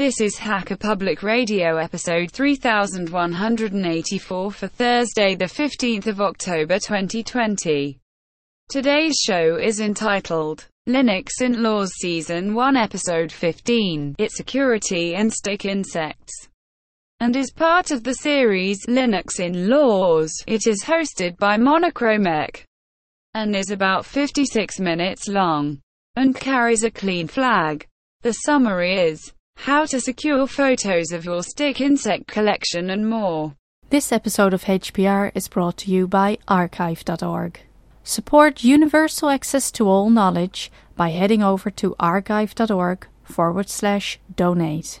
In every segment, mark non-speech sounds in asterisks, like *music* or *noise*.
This is Hacker Public Radio episode 3184 for Thursday the 15th of October 2020. Today's show is entitled Linux in Laws Season 1 Episode 15, Its Security and Stick Insects and is part of the series Linux in Laws. It is hosted by monochromec and is about 56 minutes long and carries a clean flag. The summary is how to secure photos of your stick insect collection and more. This episode of HPR is brought to you by archive.org. Support universal access to all knowledge by heading over to archive.org forward slash donate.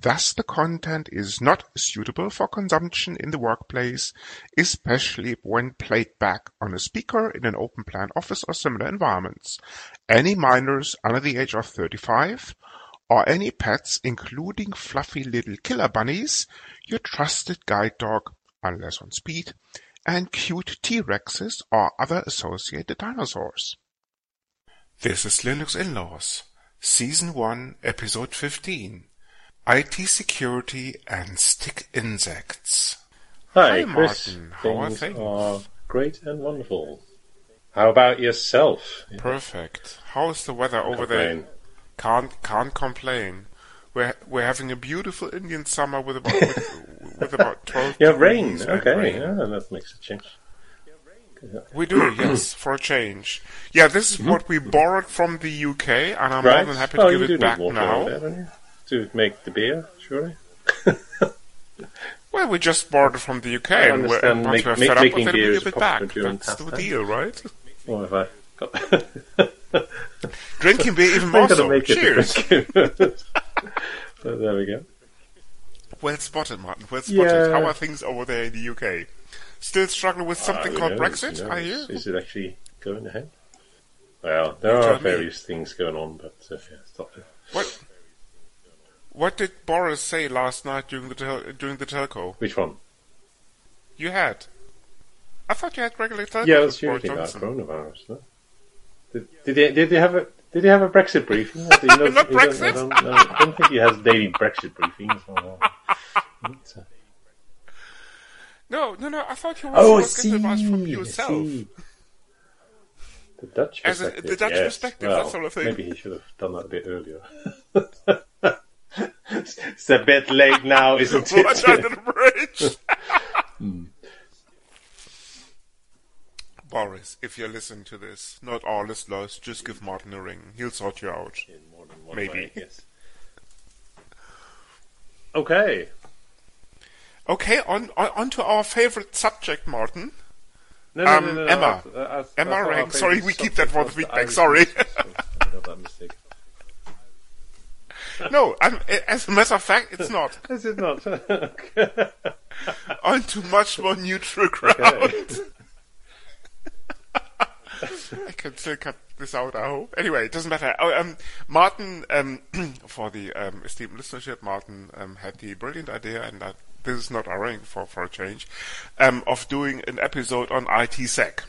Thus the content is not suitable for consumption in the workplace, especially when played back on a speaker in an open plan office or similar environments. Any minors under the age of 35 or any pets including fluffy little killer bunnies, your trusted guide dog, unless on speed, and cute T-Rexes or other associated dinosaurs. This is Linux in Laws, Season 1, Episode 15. IT security and stick insects. Hi, Hi, Chris. Martin. How are things are great and wonderful. How about yourself? Perfect. How's the weather over there? Can't can't complain. We're we're having a beautiful Indian summer with about with, *laughs* with about twelve. yeah, rain. Okay, rain. yeah, that makes a change. We do, yes, for a change. Yeah, this is mm-hmm. what we borrowed from the UK, and I'm right? more than happy oh, to you give it back now. there? To make the beer, surely. *laughs* Well, we just bought it from the UK, I and we're, understand and once make- we're make- fed up making with it, beer we give it back. That's the deal, right? Or have I got? *laughs* Drinking beer even *laughs* more so. make Cheers. so there we go. Well spotted, Martin. Well spotted. Yeah. How are things over there in the UK? Still struggling with something Ah, who called knows, Brexit, I knows? hear? Is it actually going ahead? Well, there You are tell me. various things going on, but uh, yeah, stop it. What What did Boris say last night during the tel- during the telco? Which one? You had. I thought you had regular telco. Yeah, Boris usually about coronavirus. No? Did, did they did they have a did they have a Brexit briefing? Or do you know- Not you don't- Brexit. I don't. I don't think he has daily Brexit briefings. No, no, no. I thought you were oh, I was see. advice from I yourself. The Dutch As a- the perspective. Dutch yes. perspective, well, that sort of thing. Maybe he should have done that a bit earlier. *laughs* it's a bit late now, *laughs* isn't Watch it? under the bridge. *laughs* Hmm. Boris, if you're listening to this, not all is lost. just give Martin a ring. He'll sort you out. In more than one Maybe. way, yes. Okay. Okay, on, on on to our favorite subject, Martin. No, no, Um, no, no, Emma. I- I- I Emma thought rang. Sorry, we keep that for the feedback, sorry. I got that mistake. No, I'm, as a matter of fact, it's not. *laughs* Is it not? Okay. On to much more neutral ground. I can still cut this out, I hope. Anyway, it doesn't matter. Oh, um, Martin, um, *clears throat* for the um, esteemed listenership, Martin um, had the brilliant idea, and that this is not ironic for, for a change, um, of doing an episode on ITsec.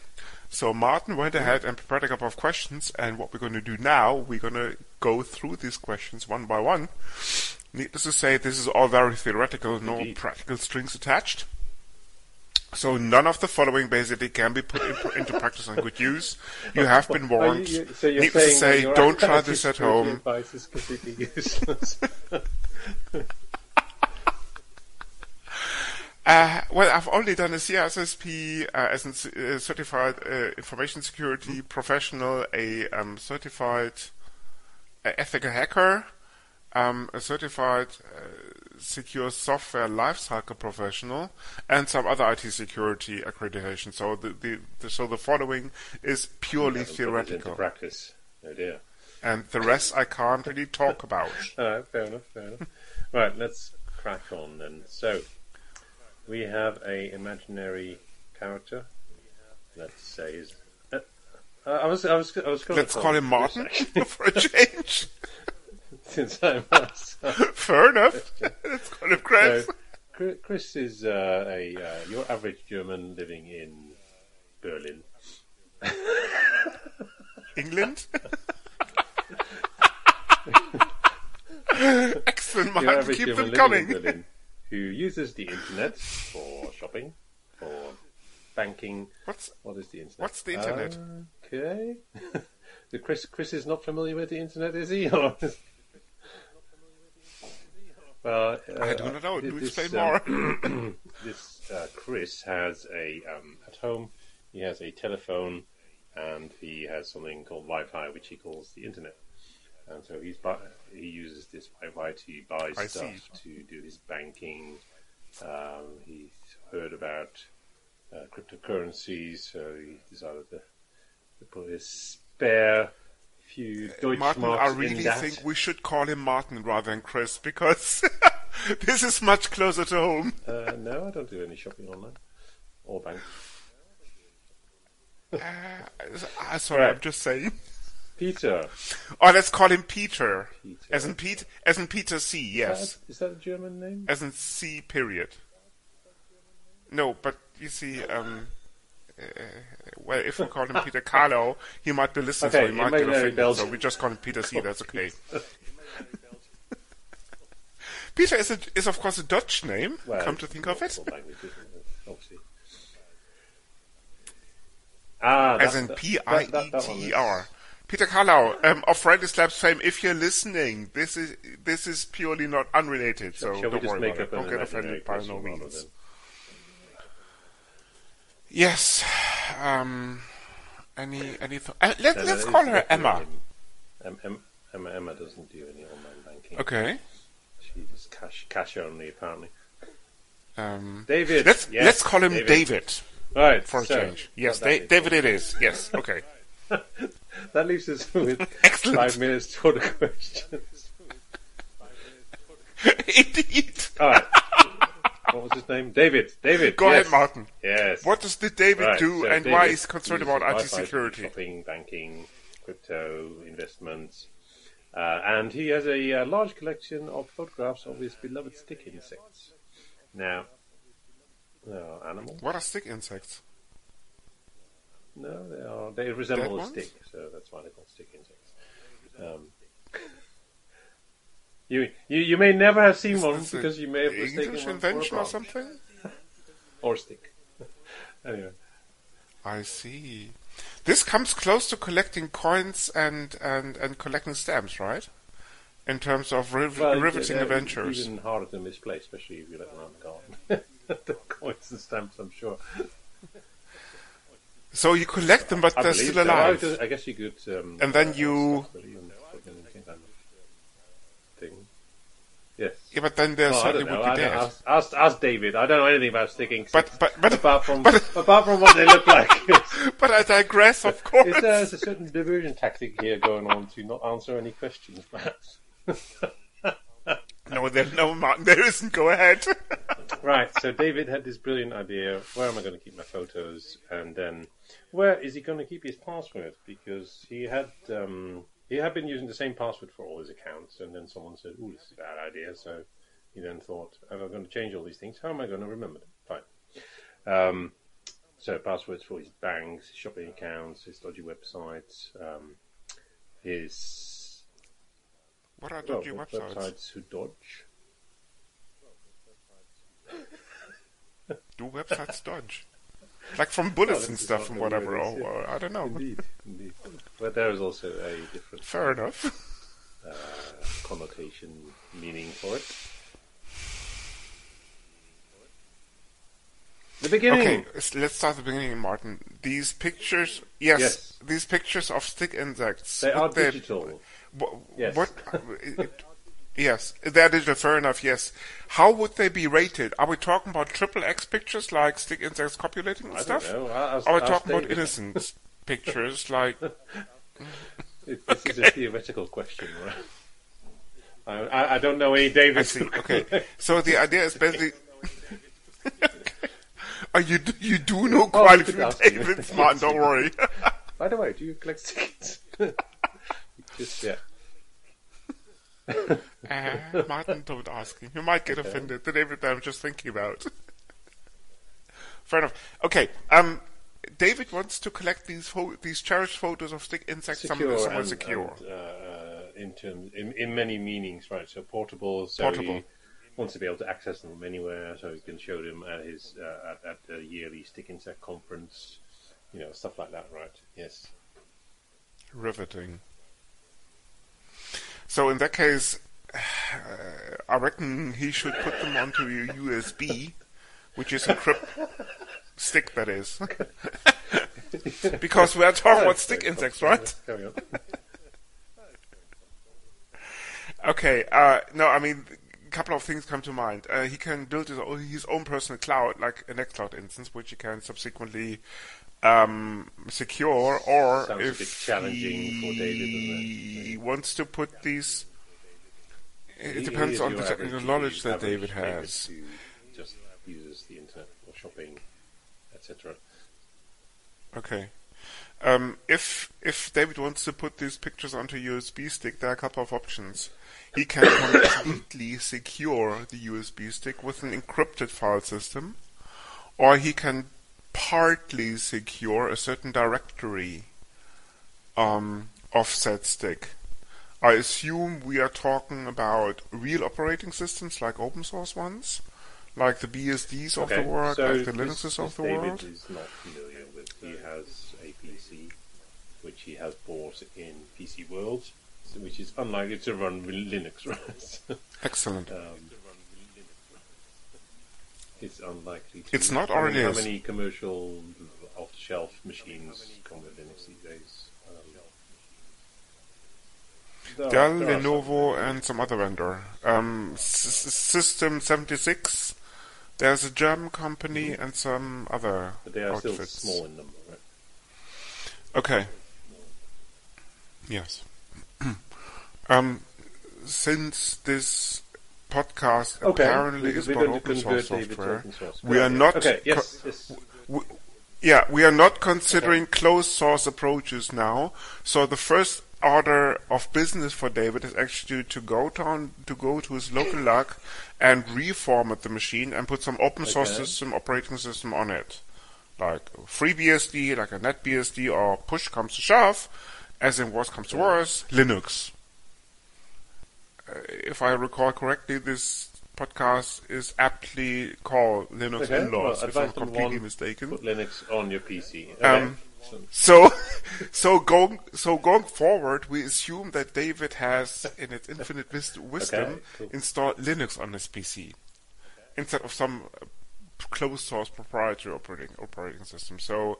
So Martin went mm-hmm. ahead and prepared a couple of questions, and what we're going to do now, we're going to go through these questions one by one. Needless to say, this is all very theoretical, no Indeed. practical strings attached. So none of the following basically can be put in, into practice and good use. *laughs* You have been warned. you- you- so Needless to say, don't try this at home. Advice is completely *laughs* useless. Uh, well, I've only done a CISSP uh, as a uh, certified uh, information security professional, a um, certified uh, ethical hacker, um, a certified uh, secure software lifecycle professional, and some other IT security accreditation. So the, the, the so the following is purely Haven't put it into theoretical, practice. Oh dear. and the rest I can't really talk about. *laughs* All right, fair enough, fair enough. right, let's crack on then. So, we have a imaginary character. Let's say is. Uh, I was, I was, I was going Let's call him Martin *laughs* for a change. *laughs* since I'm myself. Fair enough. Let's call him Chris. So, Chris is uh, a uh, your average German living in Berlin. *laughs* England. Excellent, average Keep German them coming. in Berlin, who uses the internet for shopping, for banking. What's What is the internet? What's the internet? Okay. *laughs* the Chris Chris is not familiar with the internet, is he? *laughs* Or well, uh, I do not know. Do this, explain um, more. *coughs* this uh, Chris has a um, at home. He has a telephone, and he has something called Wi-Fi, which he calls the internet. And so he's bu- he uses this Wi-Fi to buy I stuff, see. to do his banking. Um, he's heard about uh, cryptocurrencies, so he decided to, to put his spare few Deutsch Martin, I really think we should call him Martin rather than Chris because *laughs* this is much closer to home. Uh, no, I don't do any shopping online or bank. *laughs* Uh, sorry, Right. I'm just saying. Peter, Or let's call him Peter. Peter. As in Pete, as in Peter C. Yes. Is that- is that a German name? As in C. Period. No, but you see, um, uh, well, if we call him Peter *laughs* Carlo, he might be listening, Okay, so he might get offended. Belgian. So we just call him Peter C. That's okay. *laughs* Peter is, a, is of course a Dutch name. Well, come to think of it. Ah, as in P I E T E R. Peter Carlo um, of Friendly Slabs fame. If you're listening, this is this is purely not unrelated. So Shall don't just worry about it. Don't get offended by no means. Yes. Um, any any th- uh, let, No, let's call her Emma. Em- Em- Emma, Emma doesn't do any online banking. Okay. She's cash cash only, apparently. Um, David. let's yes, let's call him David. David, Right, for a so, change. Yes, Da- David it is. Yes. Okay. *laughs* That leaves us with *laughs* Excellent. five minutes for the questions. *laughs* Indeed. All right. what was his name? David. David. Go yes. ahead, Martin. Yes. What does the David Right, do, so and David why is he concerned about IT Wi-Fi to do security? Shopping, banking, crypto, investments. Uh, and he has a uh, large collection of photographs of his beloved stick insects. Now, no, animals? What are stick insects? No, they are. They resemble Dead a ones? stick, so that's why they're called stick insects. Um, *laughs* you, you you may never have seen one Is this because you may have mistaken English one for a invention or something? *laughs* or stick. *laughs* anyway, I see. This comes close to collecting coins and, and, and collecting stamps, right? In terms of riv- well, riveting adventures. even harder to misplace, especially if you let them out the garden. the coins and stamps, I'm sure. So you collect them, but I they're still alive. I guess you could. Um, And then you- possibly even put them in some kind of thing. Yes. Yeah, but then they Well, certainly would be dead. ask, ask, ask David. I don't know anything about sticking. But but but apart from but, *laughs* apart from what they look like. *laughs* but I digress, of course. Is there is a certain diversion tactic here going on to not answer any questions, perhaps? *laughs* No, there, no, Martin, there isn't. Go ahead. *laughs* right. So David had this brilliant idea. Where am I going to keep my photos? And then, where is he going to keep his password? Because he had um, he had been using the same password for all his accounts, and then someone said, "Oh, this is a bad idea." So he then thought, "Am I'm going to change all these things, how am I going to remember them?" Fine. Um, so passwords for his banks, his shopping accounts, his dodgy websites, um, his What are well, dodgy websites? websites who dodge. Do websites dodge? Like from bullets Well, and stuff and whatever. yeah. or I don't know. Indeed, indeed. But there is also a different Fair enough. uh, connotation meaning for it. The beginning. Okay, let's start the beginning, Martin. These pictures, yes, Yes. these pictures of stick insects. They are they- digital. Yes. what uh, yes, they're. Fair enough. Yes. How would they be rated? Are we talking about triple X pictures like stick insects copulating and I stuff? don't know. I, Are we I, talking about innocent *laughs* pictures like? *laughs* It- This is a theoretical question, right? I, I, don't know any David. Okay. So the idea is basically. Oh, *laughs* you do, you do know Oh, quite you a few. Davids, Martin. Don't worry. By the way, do you collect tickets? Just yeah. *laughs* Uh, Martin, don't ask him. You might get offended. The David I'm just thinking about. *laughs* Fair enough. Okay. Um, David wants to collect these pho- these cherished photos of stick insects Secure somewhere, somewhere and, secure. and, uh, uh, in terms in, in many meanings, right? So portable. So Portable. he wants to be able to access them from anywhere, so he can show them at his uh, at, at the yearly stick insect conference. You know, stuff like that, right? Yes. Riveting. So in that case, *sighs* I reckon he should put them onto a USB, which is encrypt stick. That is, *laughs* because we are talking about stick insects, right? *laughs* Carry on. Okay. Uh, no, I mean, a couple of things come to mind. Uh, he can build his own, his own personal cloud, like a Nextcloud instance, which he can subsequently um, secure, or Sounds if for David, he wants to put these. It He- he depends on the technical knowledge that David has. who just uses the internet or shopping, etc. Okay. Um, if if David wants to put these pictures onto USB stick, there are a couple of options. He can *coughs* completely secure the USB stick with an encrypted file system, or he can partly secure a certain directory um, of said stick. I assume we are talking about real operating systems like open source ones, like the BSDs of the world, so like the Linuxes of the David world. is not familiar with. He has a PC, which he has bought in PC World, which is unlikely to run Linux, *laughs* right? Excellent. um, it's unlikely. To It's not I mean, already How is. many commercial off-the-shelf machines come with Linux these days? Um, there Dell, are- there are some. Lenovo, and some other vendor. Um, S- S- System 76. There's a German company and some other but they are still small in number, right? Okay. Yes. *clears throat* um, since this podcast Okay, apparently we- is about open source software, open source. we are not. Okay, yes, yes. we, yeah, we are not considering closed source approaches now. So the first order of business for David is actually to go down to go to his local *coughs* LUG and reformat the machine and put some open source Okay. system operating system on it, like FreeBSD, like a NetBSD, or push comes to shove, as in worst comes to worst, Linux. Uh, if I recall correctly, this podcast is aptly called Linux Okay, in-laws, well, if I'm completely mistaken. Put Linux on your PC. Okay. Um, So- *laughs* So, going, so going forward, we assume that David has, in its infinite wis- wisdom, Okay, cool. installed Linux on his PC instead of some closed source proprietary operating operating system. So,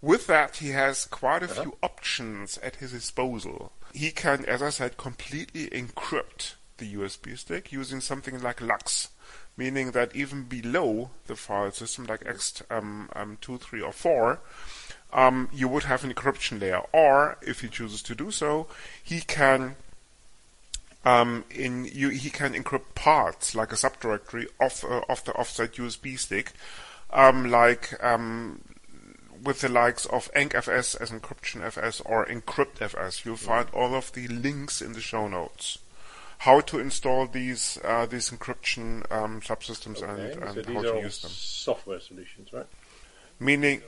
with that, he has quite a Uh-huh. few options at his disposal. He can, as I said, completely encrypt the USB stick using something like LUKS, meaning that even below the file system, like X um, um, two, three, or four, um, you would have an encryption layer. Or, if he chooses to do so, he can Um, in you, he can encrypt parts like a subdirectory of uh, of the offset USB stick, um, like um, with the likes of EncFS as EncryptionFS or EcryptFS. You'll find all of the links in the show notes. How to install these uh, these encryption um, subsystems Okay, and, and these how to use them. software solutions, right? Meaning,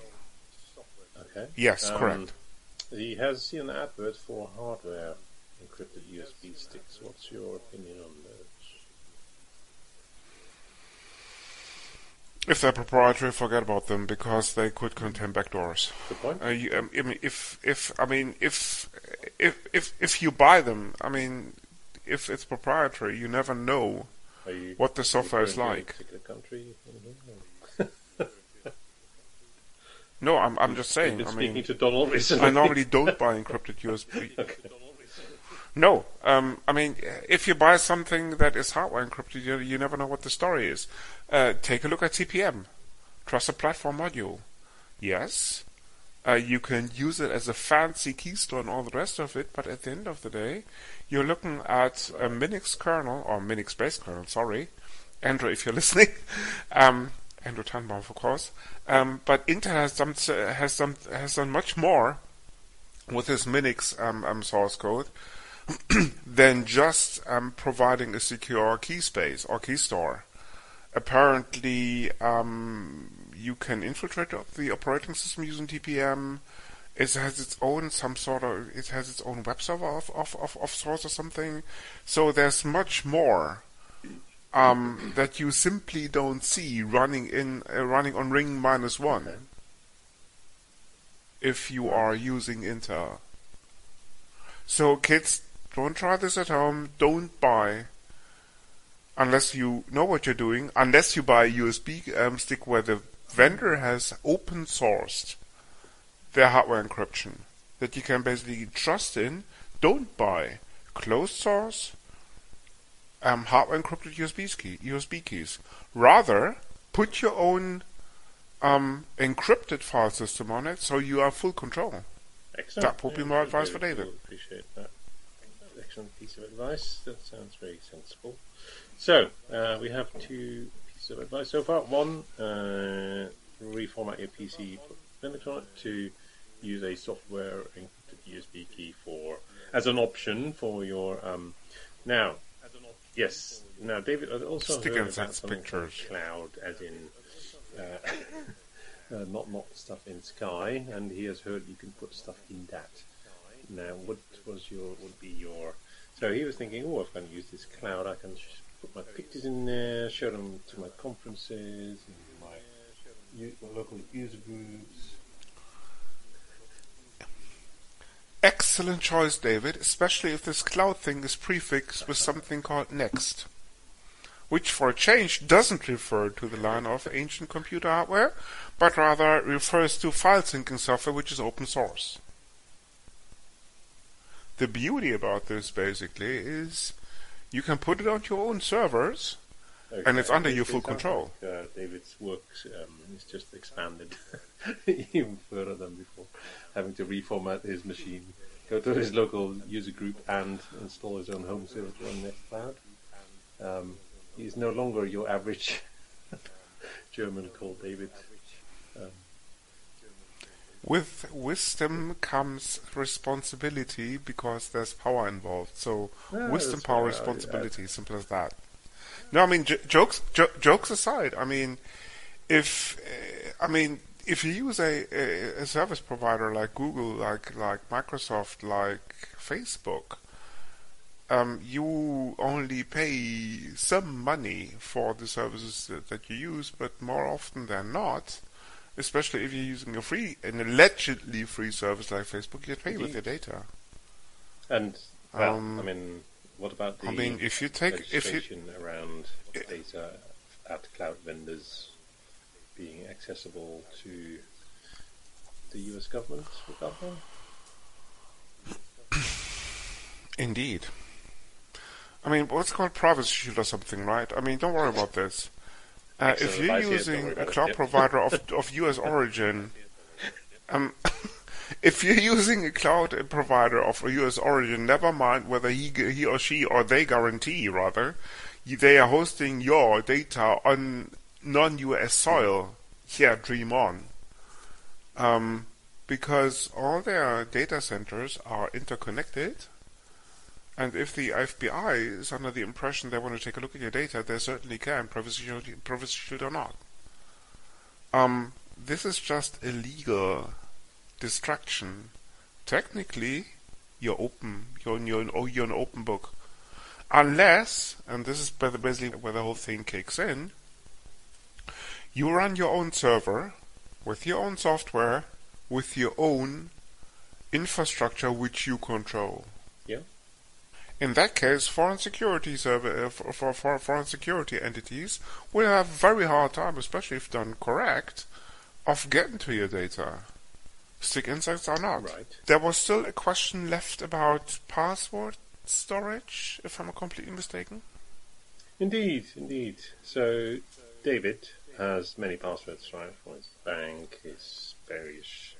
Okay. yes, Um, correct. He has seen an advert for hardware encrypted USB sticks. What's your opinion on those? If they're proprietary, forget about them because they could contain backdoors. Good point. Uh, you, um, I mean, if if I mean if if if if you buy them, I mean, if it's proprietary, you never know you what the software is referring to a like. No, I'm I'm just saying. I speaking mean, to Donald recently. I normally don't *laughs* buy encrypted USB. okay. No, um, I mean, if you buy something that is hardware encrypted, you, you never know what the story is. Uh, take a look at TPM, Trusted Platform Module. Yes, uh, you can use it as a fancy key store and all the rest of it, but at the end of the day, you're looking at a Minix kernel, or Minix-based kernel, sorry, Andrew, if you're *laughs* listening, um, Andrew Tanenbaum, of course, um, but Intel has done, has done, has done much more with this Minix um, um, source code *clears throat* than just um, providing a secure key space or key store. Apparently, um, you can infiltrate the operating system using TPM. It has its own some sort of it has its own web server of of, of, of source or something. So there's much more um, that you simply don't see running in uh, running on ring minus one Okay. if you are using Intel. So kids, don't try this at home. Don't buy unless you know what you're doing. Unless you buy a USB um, stick where the vendor has open sourced their hardware encryption that you can basically trust in. Don't buy closed source um, hardware encrypted USB key, USB keys. Rather, put your own um, encrypted file system on it, so you have full control. Excellent. That would be Yeah, my advice for David. Appreciate that. Excellent piece of advice. That sounds very sensible. So uh, we have two pieces of advice so far. One, uh, reformat your PC, put Linux on it to use a software encrypted USB key for as an option for your um, now. Yes. Now, David, I also Stick heard about something pictures. cloud, as in uh, uh, not not stuff in sky, and he has heard you can put stuff in that. Now, what was your would be your? So he was thinking, oh, I'm going to use this cloud, I can put my pictures in there, show them to my conferences, my, my local user groups. Excellent choice, David, especially if this cloud thing is prefixed with something called Next, which for a change doesn't refer to the line of ancient computer hardware, but rather refers to file syncing software which is open source. The beauty about this basically is you can put it on your own servers And it's under It- your full control. like, uh, David's work um, is just expanded *laughs* even further than before, having to reformat his machine, go to his local user group, and install his own home server on Nextcloud. Um, he is no longer your average *laughs* German called David. Um, With wisdom comes responsibility because there's power involved. So Yeah, wisdom, power, fair. I- responsibility. Simple as that. No, I mean j- jokes. Jo- jokes aside, I mean, if uh, I mean if you use a, a, a service provider like Google, like like Microsoft, like Facebook, um, you only pay some money for the services that, that you use, but more often than not, especially if you're using a free, an allegedly free service like Facebook, you pay with your data. and well, Um, I mean, what about the I mean, if you take, if you, around data at cloud vendors being accessible to the US government regarding? *coughs* indeed. I mean, what's called privacy shield or something, right? I mean, don't worry about this. Uh, if you're here, using a cloud provider of, *laughs* of US origin, um, *laughs* if you're using a cloud provider of US origin, never mind whether he, he or she or they guarantee rather, they are hosting your data on non-US soil. Yeah, dream on. Um, because all their data centers are interconnected. And if the FBI is under the impression they want to take a look at your data, they certainly can, privacy shield, privacy shield or not. Um, this is just a legal distraction. Technically, you're open. You're, you're, oh, you're an open book. Unless, and this is basically where the whole thing kicks in, you run your own server with your own software, with your own infrastructure which you control. Yeah. In that case, foreign security server, uh, for, for, for foreign security entities will have a very hard time, especially if done correct, of getting to your data. Stick insects or not. Right. There was still a question left about password storage, if I'm completely mistaken. Indeed, indeed. So, David has many passwords, right? For his bank, his various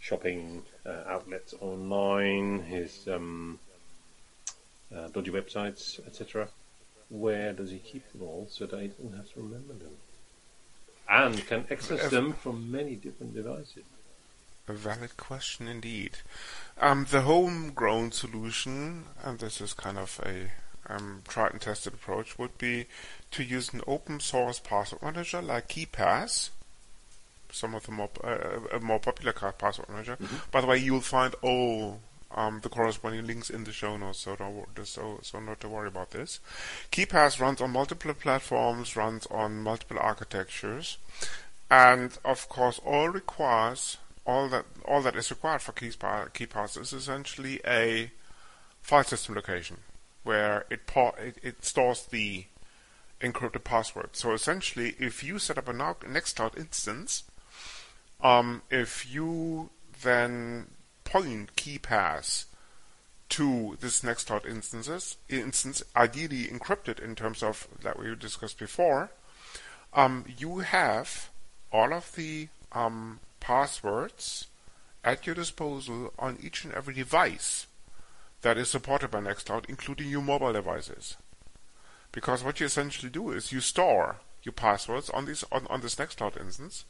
shopping uh, outlets online, his um, uh, dodgy websites, etc. Where does he keep them all so that he doesn't have to remember them? And can access them from many different devices. A valid question indeed. Um, the homegrown solution, and this is kind of a um, tried and tested approach, would be to use an open source password manager like KeePass. Some of the more uh, a more popular password manager. Mm-hmm. By the way, you'll find all um, the corresponding links in the show notes, so don't so so not to worry about this. KeePass runs on multiple platforms, runs on multiple architectures, and of course, all requires all that all that is required for KeePass is essentially a file system location where it, it, it stores the encrypted password. So essentially, if you set up a Nextcloud instance, um, if you then point KeePass to this Nextcloud instances instance, ideally encrypted in terms of that we discussed before, um, you have all of the um, passwords at your disposal on each and every device that is supported by Nextcloud, including your mobile devices. Because what you essentially do is you store your passwords on this on, on this Nextcloud instance,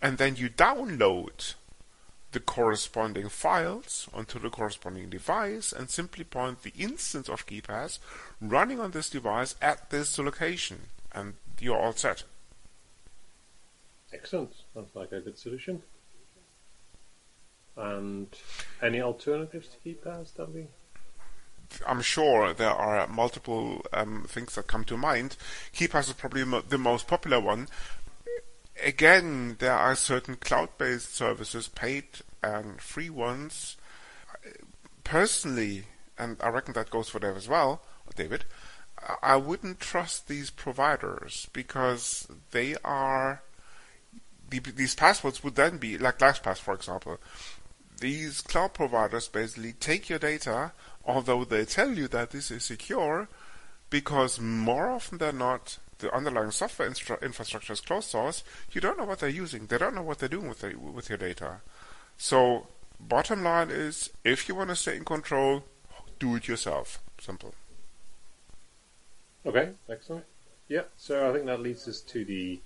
and then you download the corresponding files onto the corresponding device and simply point the instance of KeePass running on this device at this location, and you're all set. Excellent. Sounds like a good solution. And any alternatives to KeePass, Dubby? I'm sure there are multiple um, things that come to mind. KeePass is probably mo- the most popular one. Again, there are certain cloud-based services, paid and free ones. Personally, and I reckon that goes for Dave as well, David, I wouldn't trust these providers because they are the, these passwords would then be like LastPass, for example. These cloud providers basically take your data, although they tell you that this is secure, because more often than not, the underlying software instra- infrastructure is closed source. You don't know what they're using. They don't know what they're doing with the, with your data. So, bottom line is, if you want to stay in control, do it yourself. Simple. Okay, excellent. Yeah, so I think that leads us to the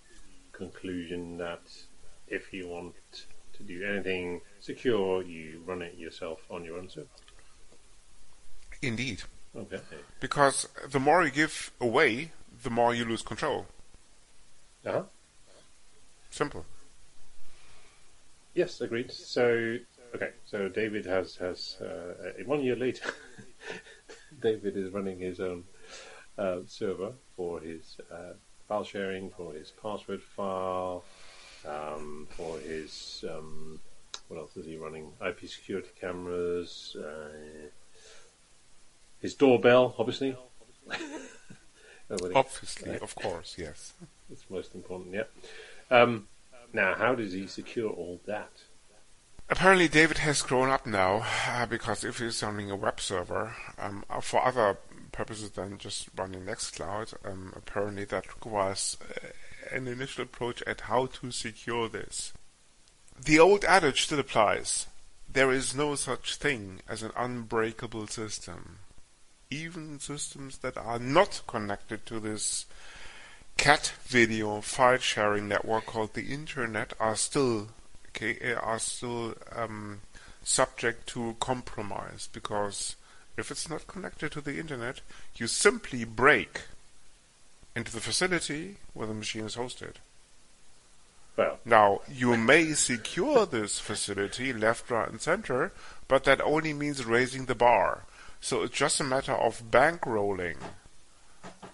conclusion that if you want to do anything secure, you run it yourself on your own server. Indeed. Okay. Because the more you give away, the more you lose control. Uh huh. Simple. Yes, agreed. So, okay, so David has has uh, one year later. *laughs* David is running his own uh, server for his uh, file sharing, for his password file, um, for his um, what else is he running? IP security cameras, uh, his doorbell, obviously. *laughs* Obviously, of course, yes. *laughs* It's most important, yeah. Um, now, how does he secure all that? Apparently, David has grown up now uh, because if he's running a web server um, uh, for other purposes than just running Nextcloud, um, apparently that requires uh, an initial approach at how to secure this. The old adage still applies: there is no such thing as an unbreakable system. Even systems that are not connected to this cat video file sharing network called the internet are still okay, are still um, subject to compromise because if it's not connected to the internet, you simply break into the facility where the machine is hosted. Well, Now, you may secure this facility left, right, and center, but that only means raising the bar. So it's just a matter of bankrolling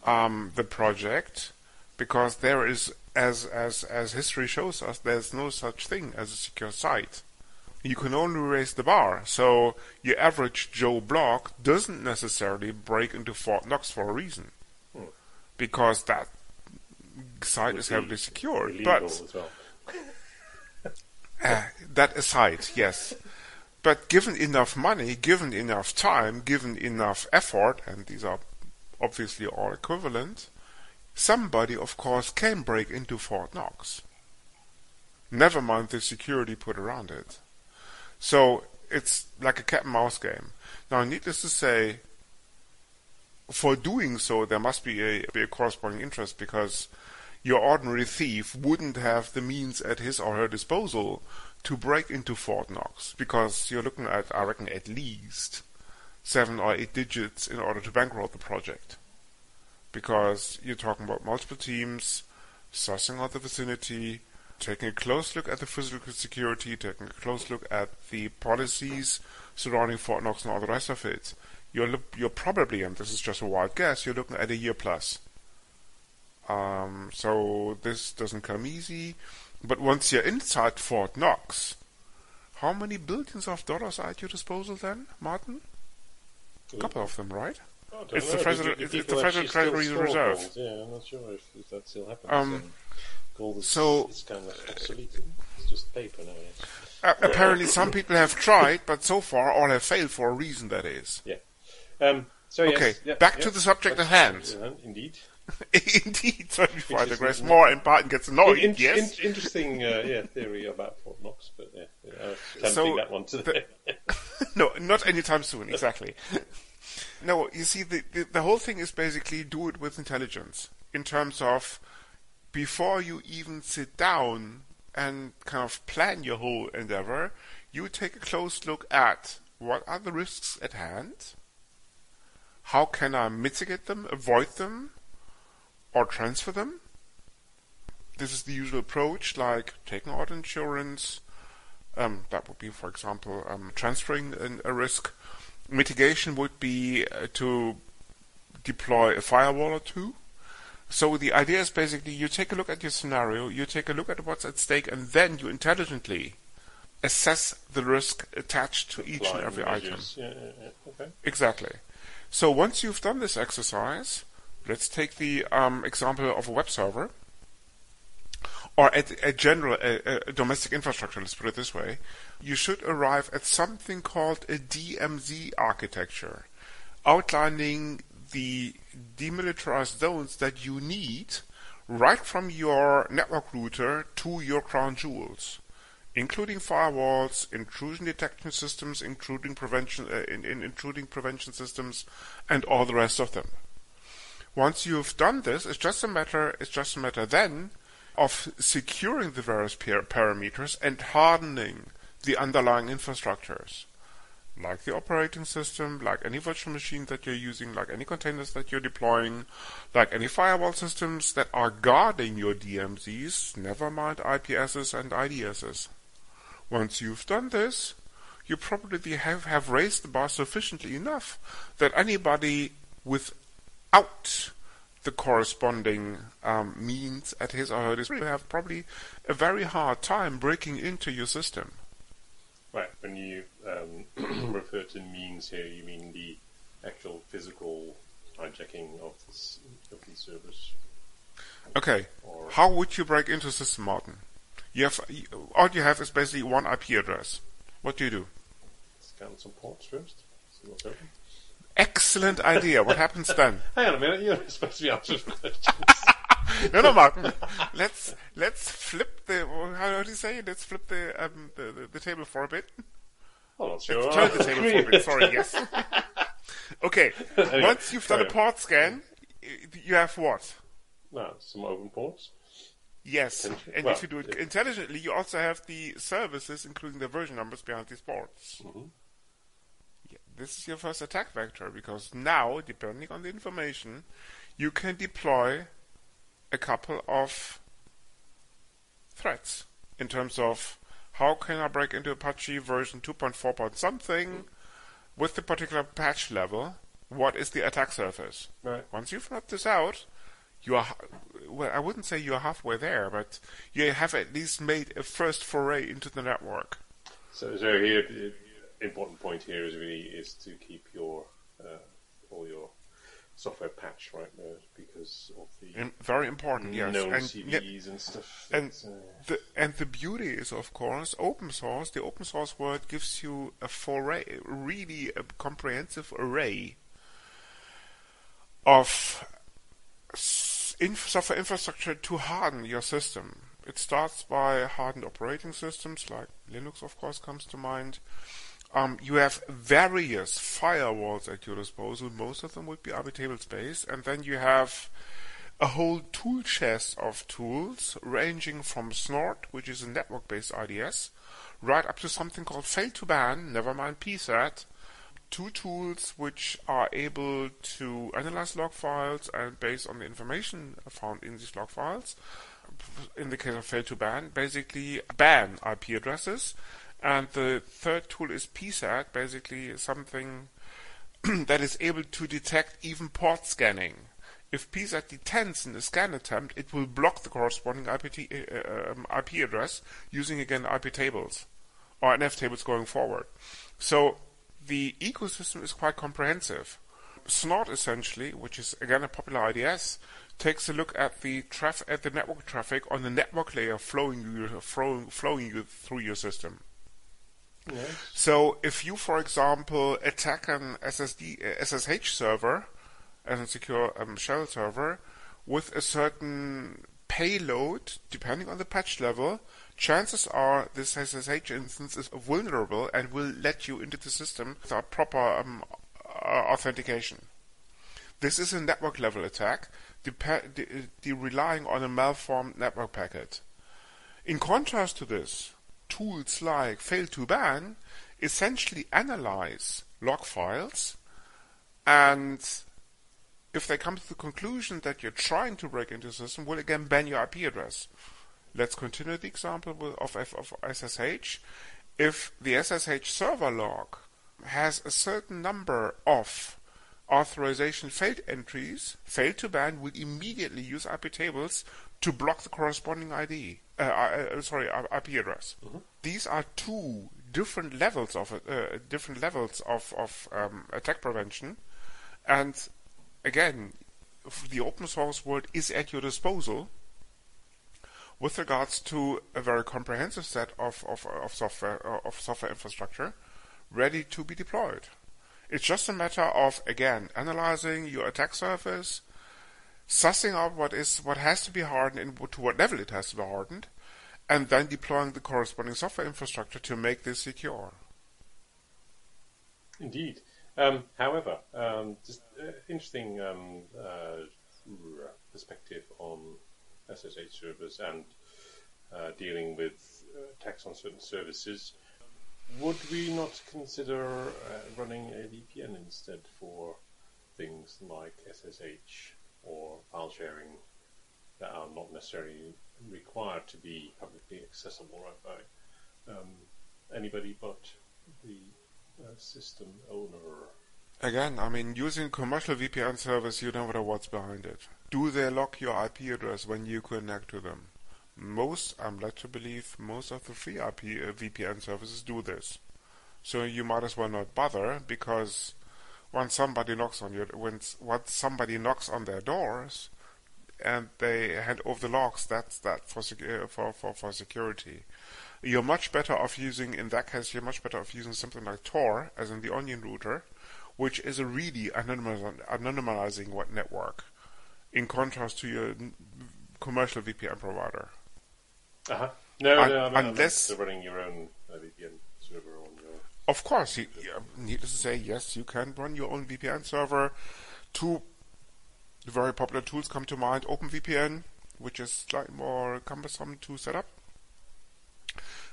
um, the project, because there is, as as as history shows us, there's no such thing as a secure site. You can only raise the bar. So your average Joe Block doesn't necessarily break into Fort Knox for a reason, because that site would is heavily secured. But as well. uh, *laughs* that aside, yes. But given enough money, given enough time, given enough effort, and these are obviously all equivalent, somebody, of course, can break into Fort Knox. Never mind the security put around it. So it's like a cat and mouse game. Now, needless to say, for doing so, there must be a, be a corresponding interest because your ordinary thief wouldn't have the means at his or her disposal to break into Fort Knox because you're looking at, I reckon, at least seven or eight digits in order to bankroll the project. Because you're talking about multiple teams, sussing out the vicinity, taking a close look at the physical security, taking a close look at the policies surrounding Fort Knox and all the rest of it. You're, you're probably, and this is just a wild guess, you're looking at a year plus. Um, so this doesn't come easy. But once you're inside Fort Knox, how many billions of dollars are at your disposal then, Martin? A couple of them, right? Don't It's know, the Federal- do it's the Federal Treasury Reserve. gold? Yeah, I'm not sure if, if that still happens. Um, Um, gold is, so- kind of obsolete. It's just paper nowadays. Uh, apparently, some people have tried, but so far all have failed for a reason. That is. Yeah. Um, so yes, Okay, yeah, back yeah. to the subject at hand. uh, Indeed. *laughs* Indeed, so you find digress more, and Barton gets annoyed. In- yes. in- interesting, uh, yeah, theory about Fort Knox, but yeah, yeah I was So, that one today. *laughs* no, not anytime soon. Exactly. no, you see, the, the the whole thing is basically do it with intelligence in terms of before you even sit down and kind of plan your whole endeavor, you take a close look at what are the risks at hand, how can I mitigate them, avoid them, or transfer them. This is the usual approach, like taking out insurance. Um, that would be, for example, um, transferring an, a risk. Mitigation would be uh, to deploy a firewall or two. So the idea is basically you take a look at your scenario, you take a look at what's at stake, and then you intelligently assess the risk attached to each and every item. Yeah, yeah, yeah. Okay. Exactly. So once you've done this exercise, let's take the um, example of a web server or at a general a, a domestic infrastructure. Let's put it this way: you should arrive at something called a DMZ architecture, outlining the demilitarized zones that you need right from your network router to your crown jewels including firewalls, intrusion detection systems, including prevention, uh, in, in, intruding prevention systems, and all the rest of them. Once you've done this, it's just a matter. It's just a matter then of securing the various par- parameters and hardening the underlying infrastructures, like the operating system, like any virtual machine that you're using, like any containers that you're deploying, like any firewall systems that are guarding your DMZs. Never mind IPSs and IDSs. Once you've done this, you probably have, have raised the bar sufficiently enough that anybody without the corresponding um, means at his or her disposal will have probably a very hard time breaking into your system. Right. When you um, *clears throat* refer to means here, you mean the actual physical hijacking of this of these servers. Okay, Or- how would you break into system, Martin? You have all you have is basically one IP address. What do you do? Scan some ports first. See what's open. Excellent idea. What happens then? *laughs* Hang on a minute. You're supposed to be answering *laughs* questions. *laughs* no, no, Martin. Let's let's flip the how do you say? Let's flip the um the, the, the table for a bit. Not sure. Turn the table for me. Sorry, yes. okay. Anyway, Once you've done a port scan, you have what? No, some open ports. Yes. And Well, if you do it yeah. intelligently, you also have the services, including the version numbers behind these ports. Mhm. Yeah, this is your first attack vector because now, depending on the information, you can deploy a couple of threats in terms of how can I break into Apache version 2.4 point something with the particular patch level. What is the attack surface? Right. Once you've mapped this out, you are well. I wouldn't say you're halfway there, but you have at least made a first foray into the network. So, so here, the important point here is really is to keep your uh, all your software patched right now because of the And very important, yes. known And, CVEs and stuff. and uh, the and the beauty is, of course, open source. The open source world gives you a foray, really a comprehensive array of inf- software infrastructure to harden your system. It starts by hardened operating systems, like Linux, of course, comes to mind. Um, you have various firewalls at your disposal. Most of them would be RB tablespace, and then you have a whole tool chest of tools ranging from Snort, which is a network-based IDS, right up to something called Fail2ban, never mind PSAD, two tools which are able to analyze log files and based on the information found in these log files, in the case of Fail2ban, basically ban IP addresses. And the third tool is PSAD, basically something *clears throat* that is able to detect even port scanning. If PSAD detects in a scan attempt, it will block the corresponding IPT, uh, um, IP address using again IP tables or NF tables going forward. So the ecosystem is quite comprehensive. Snort essentially, which is again a popular IDS, takes a look at the traf- at the network traffic on the network layer flowing you, flowing, flowing you through your system. So if you, for example, attack an SSD SSH server, as a secure um, shell server, with a certain payload, depending on the patch level, chances are this SSH instance is vulnerable and will let you into the system without proper um, authentication. This is a network level attack, de- de- relying on a malformed network packet. In contrast to this, tools like fail2ban essentially analyze log files and if they come to the conclusion that you're trying to break into the system, will again ban your IP address. Let's continue the example of SSH. If the SSH server log has a certain number of authorization failed entries, Fail2ban will immediately use IP tables to block the corresponding ID. Uh, uh, sorry, IP address. These are two different levels of uh, different levels of of um, attack prevention, and again, the open source world is at your disposal with regards to a very comprehensive set of, of, of software uh, of software infrastructure ready to be deployed. It's just a matter of again analyzing your attack surface, sussing out what is what has to be hardened and to what level it has to be hardened, and then deploying the corresponding software infrastructure to make this secure. Indeed. Um, however, um, just uh, interesting um, uh, perspective on SSH servers and uh, dealing with uh, attacks on certain services. Would we not consider uh, running a VPN instead for things like SSH or file sharing that are not necessarily required to be publicly accessible right by um, anybody but the uh, system owner. Again, I mean, using commercial VPN service, you never know what's behind it. Do they lock your IP address when you connect to them? Most, I'm led to believe, most of the free IP uh, VPN services do this. So you might as well not bother because once somebody knocks on your when once somebody knocks on their doors and they hand over the logs, that's that for secu- uh, for, for for security. You're much better off using in that case. You're much better off using something like Tor, as in the Onion router, which is a really anonymiz- anonymizing what network, in contrast to your commercial VPN provider. Uh-huh. No, no, I mean, unless- unless running your own uh, VPN server on your of course, needless to say, yes, you can run your own VPN server. Two very popular tools come to mind: OpenVPN, which is slightly more cumbersome to set up,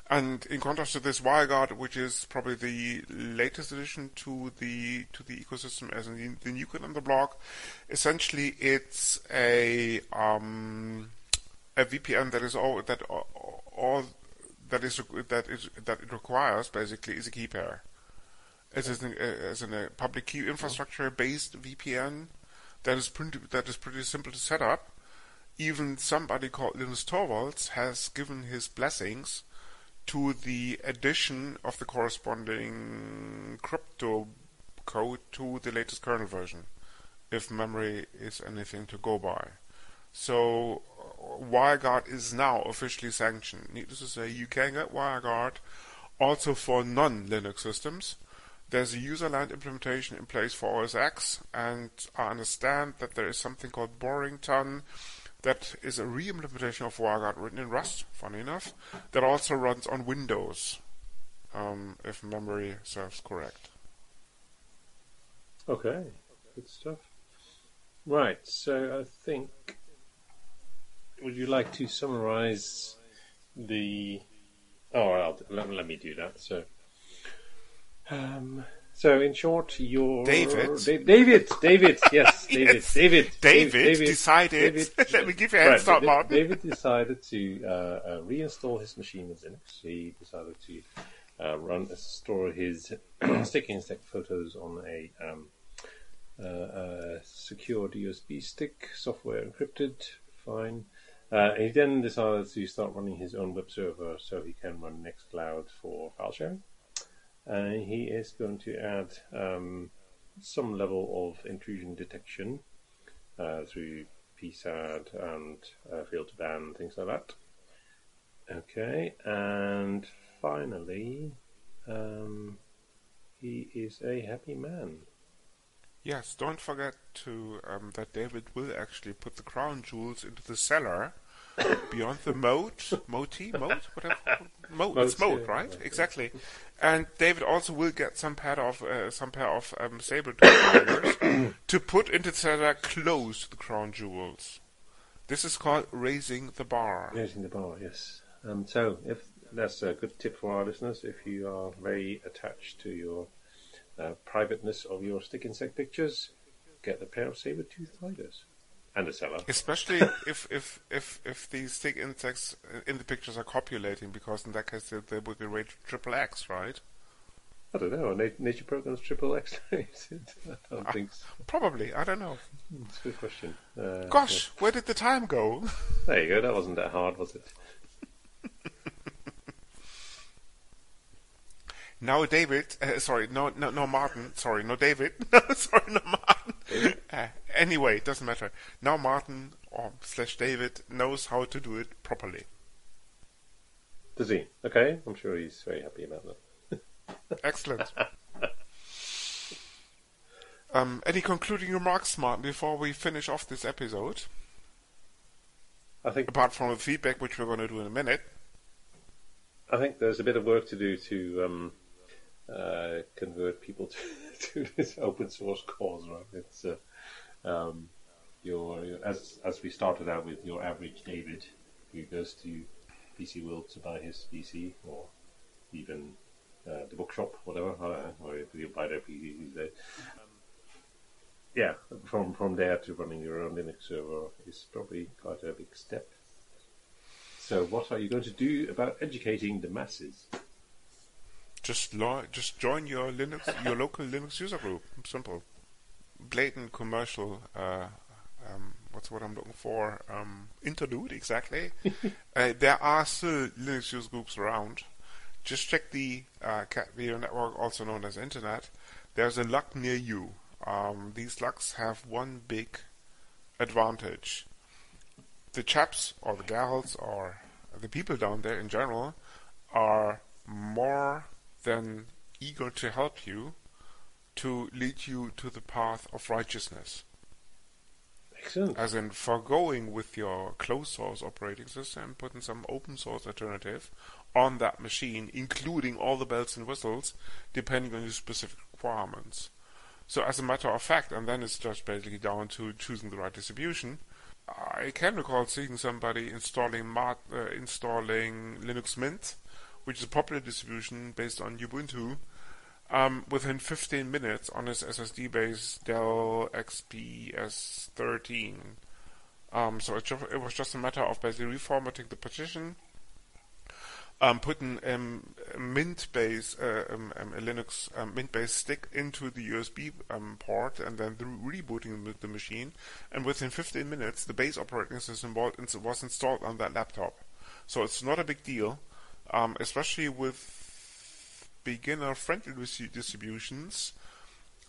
and in contrast to this, WireGuard, which is probably the latest addition to the to the ecosystem as the, the new kid on the block. Essentially, it's a um, a VPN that is all that all, all that is that is that it requires basically is a key pair. It is as in a public key infrastructure based VPN that is pretty that is pretty simple to set up. Even somebody called Linus Torvalds has given his blessings to the addition of the corresponding crypto code to the latest kernel version, if memory is anything to go by. So WireGuard is now officially sanctioned. Needless to say, you can get WireGuard also for non-Linux systems. There's a userland implementation in place for OS X, and I understand that there is something called boringtun, that is a re-implementation of WireGuard written in Rust, funny enough, that also runs on Windows, um, if memory serves correct. Okay, good stuff. Right, so I think. Would you like to summarize the. Oh, well, let, let me do that. So. Um, so, in short, your David, Da- David, David, *laughs* yes, David, Yes. David, David decided- David- *laughs* Let me give you a head start, Martin. David decided to uh, uh, reinstall his machine with Linux. He decided to uh, run store his *clears throat* stick insect photos on a um, uh, uh, secured USB stick, software encrypted, fine. Uh, he then decided to start running his own web server so he can run Nextcloud for file sharing. Uh, he is going to add um, some level of intrusion detection uh, through PSAD and uh, Fail2ban things like that. Okay, and finally, um, he is a happy man. Yes, don't forget to um, that David will actually put the crown jewels into the cellar *coughs* beyond the moat, moti, moat, whatever, moat. It's Moat, moat, yeah, right? moat, yeah. Exactly. And David also will get some pair of uh, some pair of um, saber tooth *coughs* to put into the cellar close to the crown jewels. This is called raising the bar. Raising the bar, yes. Um, so, if that's a good tip for our listeners, if you are very attached to your uh, privateness of your stick insect pictures, get a pair of saber-toothed tigers and a cellar. Especially *laughs* if, if, if, if these stick insects in the pictures are copulating, because in that case they, they would be rated triple X, right? I don't know. Na- nature programs triple X. *laughs* I don't think so. Probably, I don't know. It's a good question. Uh, Gosh, where did the time go? There you go. That wasn't that hard, was it? Now David, uh, sorry, no, no, no Martin, sorry, no David, no, *laughs* sorry, no Martin. Uh, anyway, it doesn't matter. Now Martin or slash David knows how to do it properly. Does he? Okay. I'm sure he's very happy about that. *laughs* Excellent. um, any concluding remarks, Martin, before we finish off this episode? I think Apart from the feedback, which we're going to do in a minute. I think there's a bit of work to do to um, uh, convert people *laughs* to, to this open source cause. Right? It's uh, um, your, your as as we started out with your average David who goes to PC World to buy his PC or even uh, the bookshop, whatever, I don't know, or if you buy their PC these days. Yeah, from from there to running your own Linux server is probably quite a big step. So, what are you going to do about educating the masses? Just lo- just join your Linux, your local Linux user group. Simple. Blatant commercial. Uh, um, what's what I'm looking for? Um, interlude exactly. *laughs* uh, there are still Linux user groups around. Just check the uh, Cat Video Network, also known as Internet. There's a LUG near you. Um, these LUGs have one big advantage. The chaps or the gals or the people down there in general are more than eager to help you to lead you to the path of righteousness. Excellent. As in foregoing with your closed source operating system, put in some open source alternative, on that machine, including all the bells and whistles, depending on your specific requirements. So as a matter of fact, and then it's just basically down to choosing the right distribution. I can recall seeing somebody installing Mart, uh, installing Linux Mint, which is a popular distribution based on Ubuntu, um, within 15 minutes on his SSD-based Dell XPS 13. Um, so it, it, was just a matter of basically reformatting the partition, um, putting um, a Mint-based uh, um, um, a Linux um, Mint-based stick into the USB port, and then the rebooting the machine. And within 15 minutes, the base operating system was installed on that laptop. So it's not a big deal, especially with beginner-friendly distributions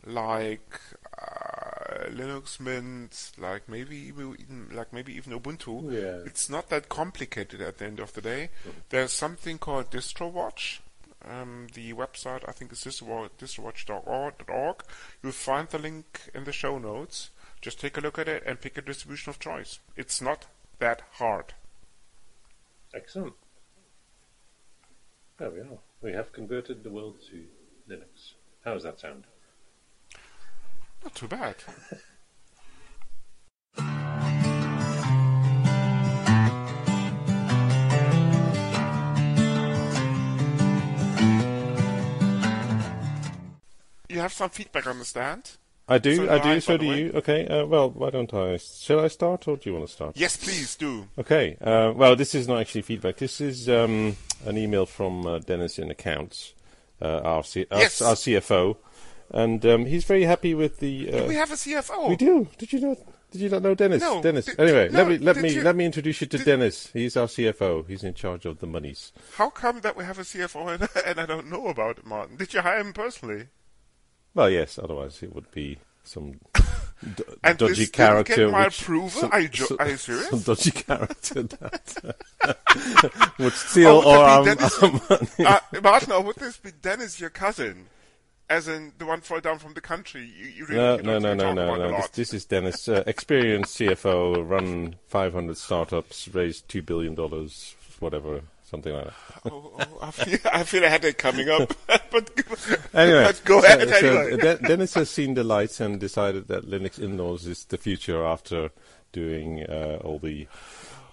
like uh, Linux Mint, like maybe even like maybe even Ubuntu. Yeah. It's not that complicated at the end of the day. There's something called DistroWatch. Um, the website I think is distrowatch.org. You'll find the link in the show notes. Just take a look at it and pick a distribution of choice. It's not that hard. Excellent. There we are. We have converted the world to Linux. How does that sound? Not too bad. you have some feedback on the stand? I do, so I do, I, so do you. Okay, uh, well, why don't I? Shall I start, or do you want to start? Yes, please do. Okay, uh, well, this is not actually feedback. This is um, an email from uh, Dennis in accounts, uh, our, C- yes. our, our, CFO, and um, he's very happy with the. do we have a CFO? We do. Did you not? Did you not know Dennis? No. Dennis. Did, anyway, no, let me let me you, let me introduce you to Dennis. He's our CFO. He's in charge of the monies. How come that we have a CFO and, *laughs* and I don't know about it, Martin? Did you hire him personally? Well, yes. Otherwise, it would be some *laughs* d- and dodgy this character. Get my which, approval? Some, are, you jo- some, are you serious? Some dodgy character that *laughs* would *laughs* steal oh, our Dennis, um, money. Uh, Martin, or would this be Dennis, your cousin? As in the one fall down from the country. You, you really, no, you no, no, no, no, no. This, this, is Dennis, uh, experienced CFO, run 500 startups, raised two billion dollars, whatever something like that. oh, oh, I, feel, I feel a headache coming up. *laughs* but anyway, go so, ahead. So anyway. De- Dennis has seen the lights and decided that Linux in-laws is the future after doing uh, all the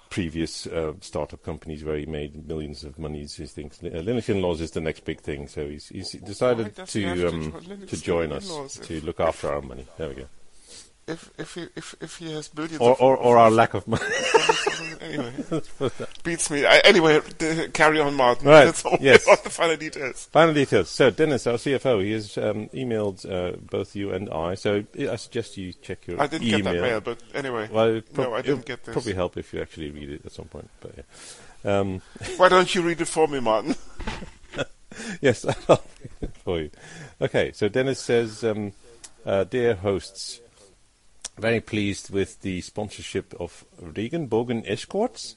previous uh, startup companies where he made millions of monies. He thinks uh, Linux in-laws is the next big thing, so he's, he's decided to um, to join us to look after our money. There we go if if he if, if he has billions or of, or, or our lack of money. *laughs* anyway, *laughs* beats me. I, anyway, carry on, Martin. Right. That's all yes. the final details. Final details. So, Dennis, our CFO, he has um, emailed uh, both you and I. So, I suggest you check your email. I didn't email. get that mail, but anyway. Well, no, I didn't get this. Probably help if you actually read it at some point. But yeah. Um, *laughs* Why don't you read it for me, Martin? yes, I'll read it for you. Okay, so Dennis says, um, uh, "Dear hosts." Very pleased with the sponsorship of Regenbogen Escorts.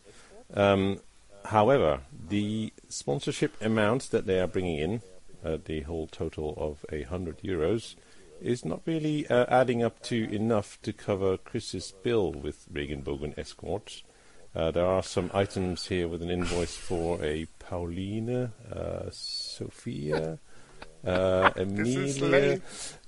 Um, however, the sponsorship amount that they are bringing in, uh, the whole total of a hundred euros, is not really uh, adding up to enough to cover Chris's bill with Regenbogen Escorts. Uh, there are some items here with an invoice for a Pauline, uh, Sophia, uh, *laughs* Amelia.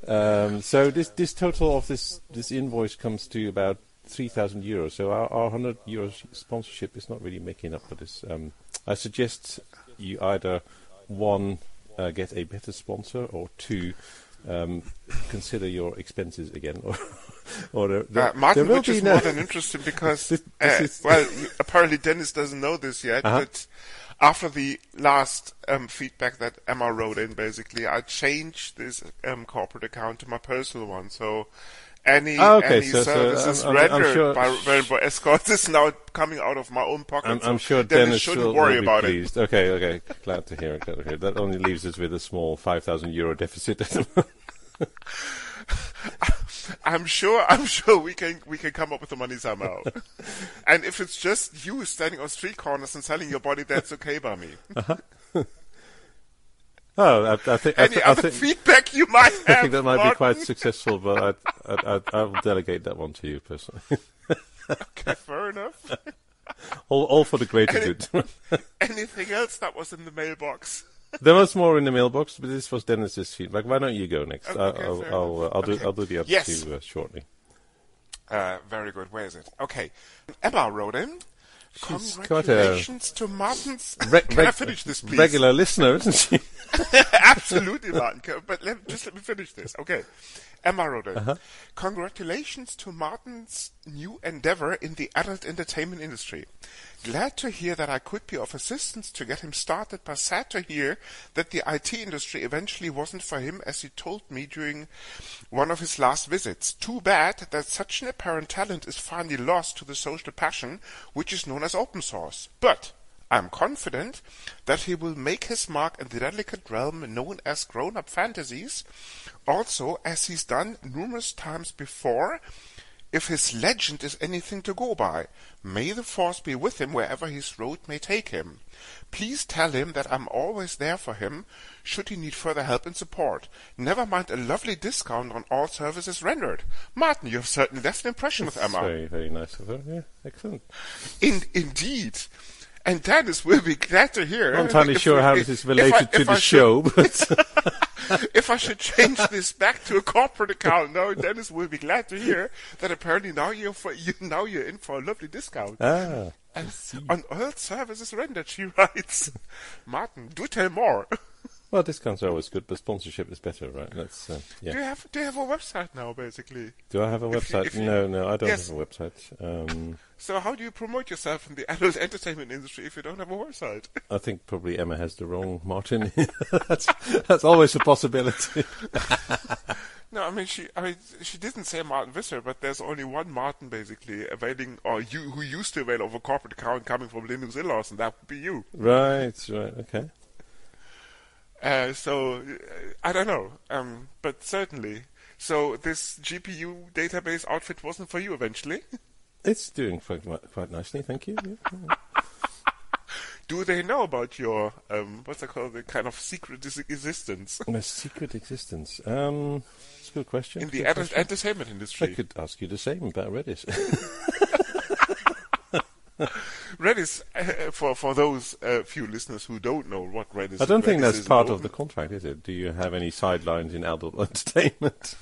Um, so this this total of this this invoice comes to about three thousand euros. So our, our hundred euros sponsorship is not really making up for this. Um, I suggest you either one uh, get a better sponsor or two. Um, consider your expenses again, *laughs* or, or there, there, uh, Martin, which is no more than interesting *laughs* because, this, this uh, well, apparently Dennis doesn't know this yet, uh-huh. but after the last um, feedback that Emma wrote in, basically, I changed this um, corporate account to my personal one. So any oh, okay. any so, services so I'm, rendered I'm sure by Rainbow Escorts is now coming out of my own pocket. I'm, I'm sure Dennis, Dennis shouldn't will, worry about pleased. it. Okay, okay. Glad to hear it. Glad to hear it. That only leaves us with a small 5,000 euro deficit at the moment. *laughs* I'm sure. I'm sure we can we can come up with the money somehow. *laughs* and if it's just you standing on street corners and selling your body, that's okay by me. Uh-huh. *laughs* Oh, I, I think. Any I, th- other I think, feedback you might have? I think that might Martin? be quite successful, but I, I, will delegate that one to you personally. *laughs* okay, fair enough. all, all for the greater Any, good. anything else that was in the mailbox? There was more in the mailbox, but this was Dennis's feedback. Why don't you go next? Okay, I'll, I'll, I'll, I'll do Okay. I'll do the other Yes. two uh, shortly. Uh, very good. Where is it? Okay. Emma wrote in. She's a- Congratulations to Martin's. Re- Can I finish this, please? Regular listener, isn't she? *laughs* Absolutely, Martin. But let, just let me finish this. Okay. In. Uh-huh. Congratulations to Martin's new endeavor in the adult entertainment industry. Glad to hear that I could be of assistance to get him started, but sad to hear that the IT industry eventually wasn't for him as he told me during one of his last visits. Too bad that such an apparent talent is finally lost to the social passion which is known as open source. But I'm confident that he will make his mark in the delicate realm known as grown-up fantasies, also as he's done numerous times before, if his legend is anything to go by. May the force be with him wherever his road may take him. Please tell him that I'm always there for him, should he need further help and support. Never mind a lovely discount on all services rendered. Martin, you have certainly left an impression with Emma. very, very nice of her. Yeah, excellent. In, indeed. And Dennis will be glad to hear. I'm not entirely if- sure how if- this is if I- related to the show, *laughs* but if I should change this back to a corporate account, now Dennis will be glad to hear that apparently now you're for, you, now you're in for a lovely discount. ah, and on all services rendered, she writes. Martin, do tell more. Well, discounts are always good, but sponsorship is better, right? That's uh, Do you have do you have a website now, basically? Do I have a if you- website? if you- no, no, I don't Yes. have a website. Um, So how do you promote yourself in the adult *laughs* entertainment industry if you don't have a website? *laughs* I think probably Emma has the wrong Martin. *laughs* that's that's always a possibility. No, I mean she. I mean she didn't say Martin Visser, but there's only one Martin basically availing, or you who used to avail of a corporate account coming from Linux in-laws, and that would be you. right, right, okay. Uh, so uh, I don't know, um, but certainly. So this GPU database outfit wasn't for you eventually. *laughs* It's doing quite quite nicely, thank you. Yeah. *laughs* Do they know about your um, what's it called, the kind of secret existence *laughs* My secret existence. Um, it's a good question. in the good adult question. entertainment I could ask you the same about Redis. *laughs* Redis, uh, for for those uh, few listeners who don't know what Redis, I don't think that's part known- of the contract, is it? Do you have any sidelines in adult *laughs* entertainment?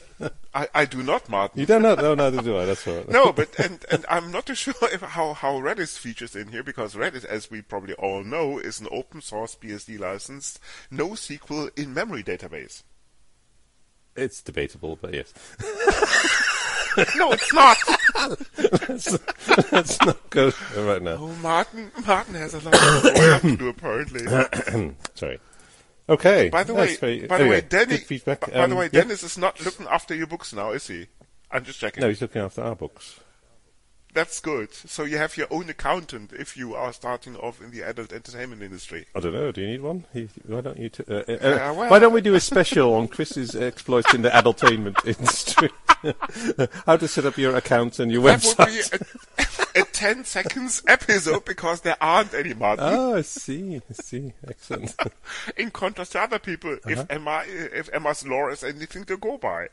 I, I do not, Martin. you don't know? No, neither do I. That's all right. *laughs* no, but and and I'm not too sure if how how Redis features in here because Redis, as we probably all know, is an open source BSD licensed NoSQL in memory database. It's debatable, but yes. *laughs* No, it's not. Let's not go right now. oh, Martin, Martin has a lot to do apparently. *coughs* Sorry. Okay. By the that's way, very- by the way, anyway, good feedback. By, by the Um, way, yeah. Dennis is not looking after your books now, is he? I'm just checking. No, he's looking after our books. That's good. So you have your own accountant if you are starting off in the adult entertainment industry. I don't know. Do you need one? Why don't you? T- uh, uh, uh, Uh, well- why don't we do a special on Chris's exploits in the adultainment *laughs* industry? *laughs* How to set up your account and your That would website? be a, a 10 seconds episode because there aren't any Martin. Oh, I see. I see. Excellent. *laughs* in contrast to other people, Uh-huh. if Emma if Emma's law is anything to go by.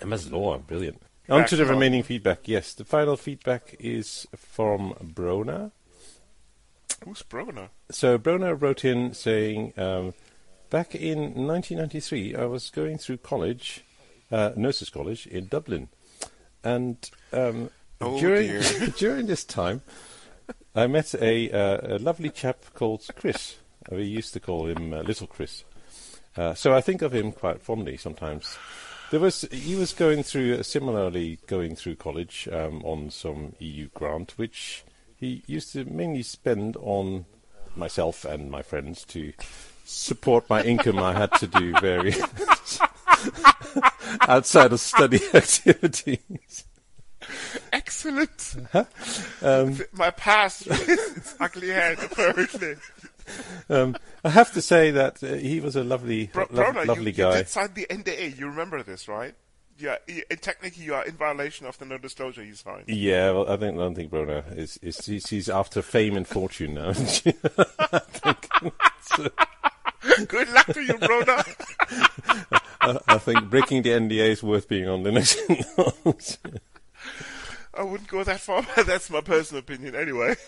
Emma's Law, brilliant. On to the Excellent. remaining feedback. Yes, the final feedback is from Brona. Who's Brona? So Brona wrote in saying, um, back in 1993, I was going through college, uh, nurses' college in Dublin, and um, Oh, during *laughs* during this time, I met a, uh, a lovely chap called Chris. We used to call him uh, Little Chris. Uh, so I think of him quite fondly sometimes. There was he was going through similarly going through college um, on some EU grant, which he used to mainly spend on myself and my friends to support my income. I had to do *laughs* various *laughs* outside of study *laughs* activities. Excellent. Um, My past *laughs* its ugly head, apparently. um, I have to say that uh, he was a lovely, Bro- lo- lovely you, you guy. did sign the NDA. You remember this, right? Yeah, and technically you are in violation of the no disclosure you signed. Yeah, well, I think I don't think Brona is is she's, she's after fame and fortune now. isn't she? I think so, Good luck to you, Brona. I, I think breaking the NDA is worth being on Linux. *laughs* I wouldn't go that far, but that's my personal opinion anyway. *laughs*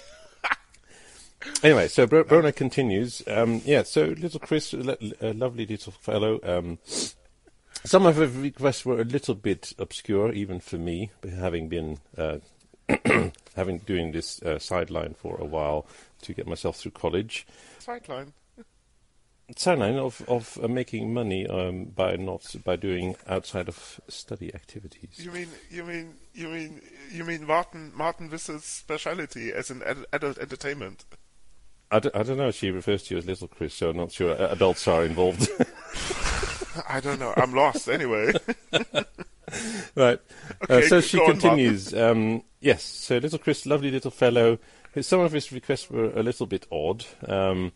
Anyway, so Bro- Brona continues. Um, yeah, so little Chris, a, a lovely little fellow. Um, some of her requests were a little bit obscure, even for me, having been uh, *clears throat* having doing this uh, sideline for a while to get myself through college. Sideline. Sideline of of uh, making money um, by not by doing outside of study activities. You mean you mean you mean you mean Martin Martin Visser's speciality as an ad- adult entertainment? I, d- I don't know. She refers to you as little Chris, so I'm not sure uh, adults are involved. *laughs* I don't know. I'm lost anyway. *laughs* Right. *laughs* Okay, uh, so she continues. Um, yes. So little Chris, lovely little fellow. Some of his requests were a little bit odd. Um,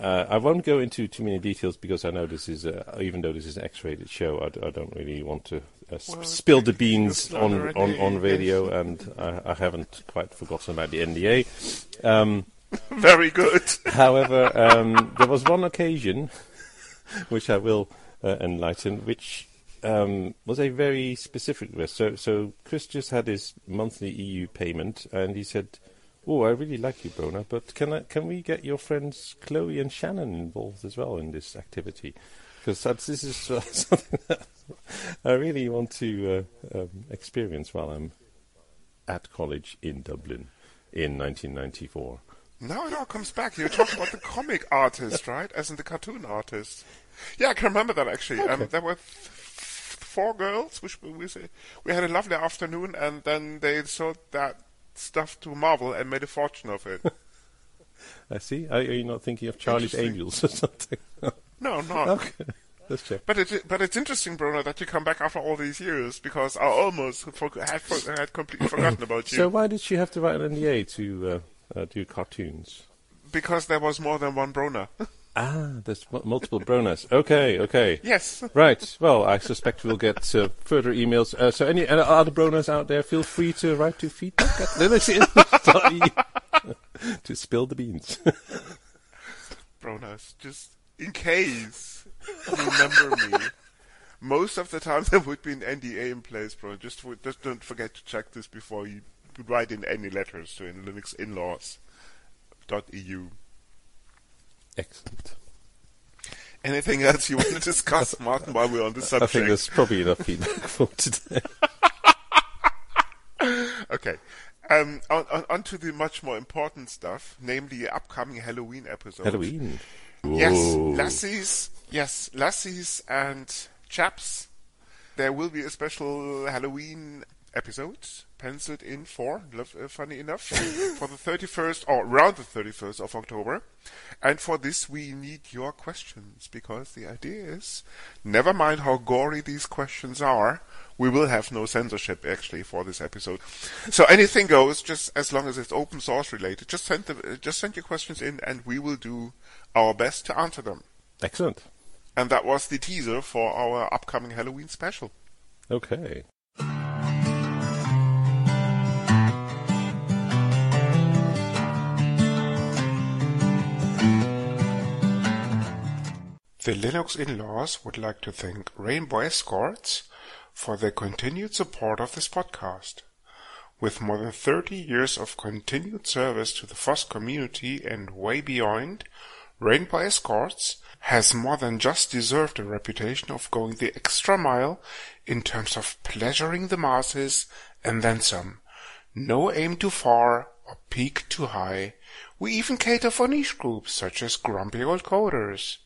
uh, I won't go into too many details because I know this is, a, even though this is an X-rated show, I don't really want to uh, sp- Well, spill the beans on, already- on, on radio, and I, I haven't quite forgotten about the NDA. Um, *laughs* Very good. *laughs* However, um, there was one occasion, *laughs* which I will uh, enlighten, which um, was a very specific request. So, so Chris just had his monthly EU payment, and he said, "Oh, I really like you, Brona, but can I, can we get your friends Chloe and Shannon involved as well in this activity? Because this is uh, *laughs* something that I really want to uh, um, experience while I'm at college in Dublin in 1994." Now it all comes back. You're talking about the comic *laughs* artist, right? As in the cartoon artist. Yeah, I can remember that actually. Um, there were th- four girls, which we we, we had a lovely afternoon, and then they sold that stuff to Marvel and made a fortune of it. *laughs* I see. Are, you not thinking of Charlie's. Angels or *laughs* something? *laughs* No, not. okay, let's check. But it, but it's interesting, Bruno, that you come back after all these years because I almost for, had, for, had completely *coughs* forgotten about you. So why did she have to write an NDA to uh, uh, do cartoons? because there was more than one Brona. Ah, there's multiple Bronas. Okay, okay. yes. Right. Well, I suspect we'll get uh, further emails. Uh, so, any uh, other Bronas out there, feel free to write to feedback at *laughs* to spill the beans. *laughs* Bronas, just in case remember me. Most of the time there would be an NDA in place, bro. Just for, just don't forget to check this before you write in any letters to in Linux inlaws. Excellent. Anything else you want to *laughs* discuss, Martin, while we're on the subject? I think there's probably enough feedback for today. *laughs* Okay. Um, on, on, on to the much more important stuff, namely the upcoming Halloween episode. Halloween. Yes, lassies, yes, lassies and chaps. There will be a special Halloween episode penciled in for, uh, funny enough, *laughs* for the 31st or around the 31st of October. And for this, we need your questions because the idea is, never mind how gory these questions are, we will have no censorship actually for this episode. So anything goes, just as long as it's open source related. Just send the, uh, just send your questions in, and we will do our best to answer them. Excellent. And that was the teaser for our upcoming Halloween special. Okay. The Linux in-laws would like to thank Rainbow Escorts for their continued support of this podcast. With more than 30 years of continued service to the FOSS community and way beyond, Rainbow Escorts has more than just deserved a reputation of going the extra mile in terms of pleasuring the masses and then some. No aim too far or peak too high. We even cater for niche groups such as grumpy old coders.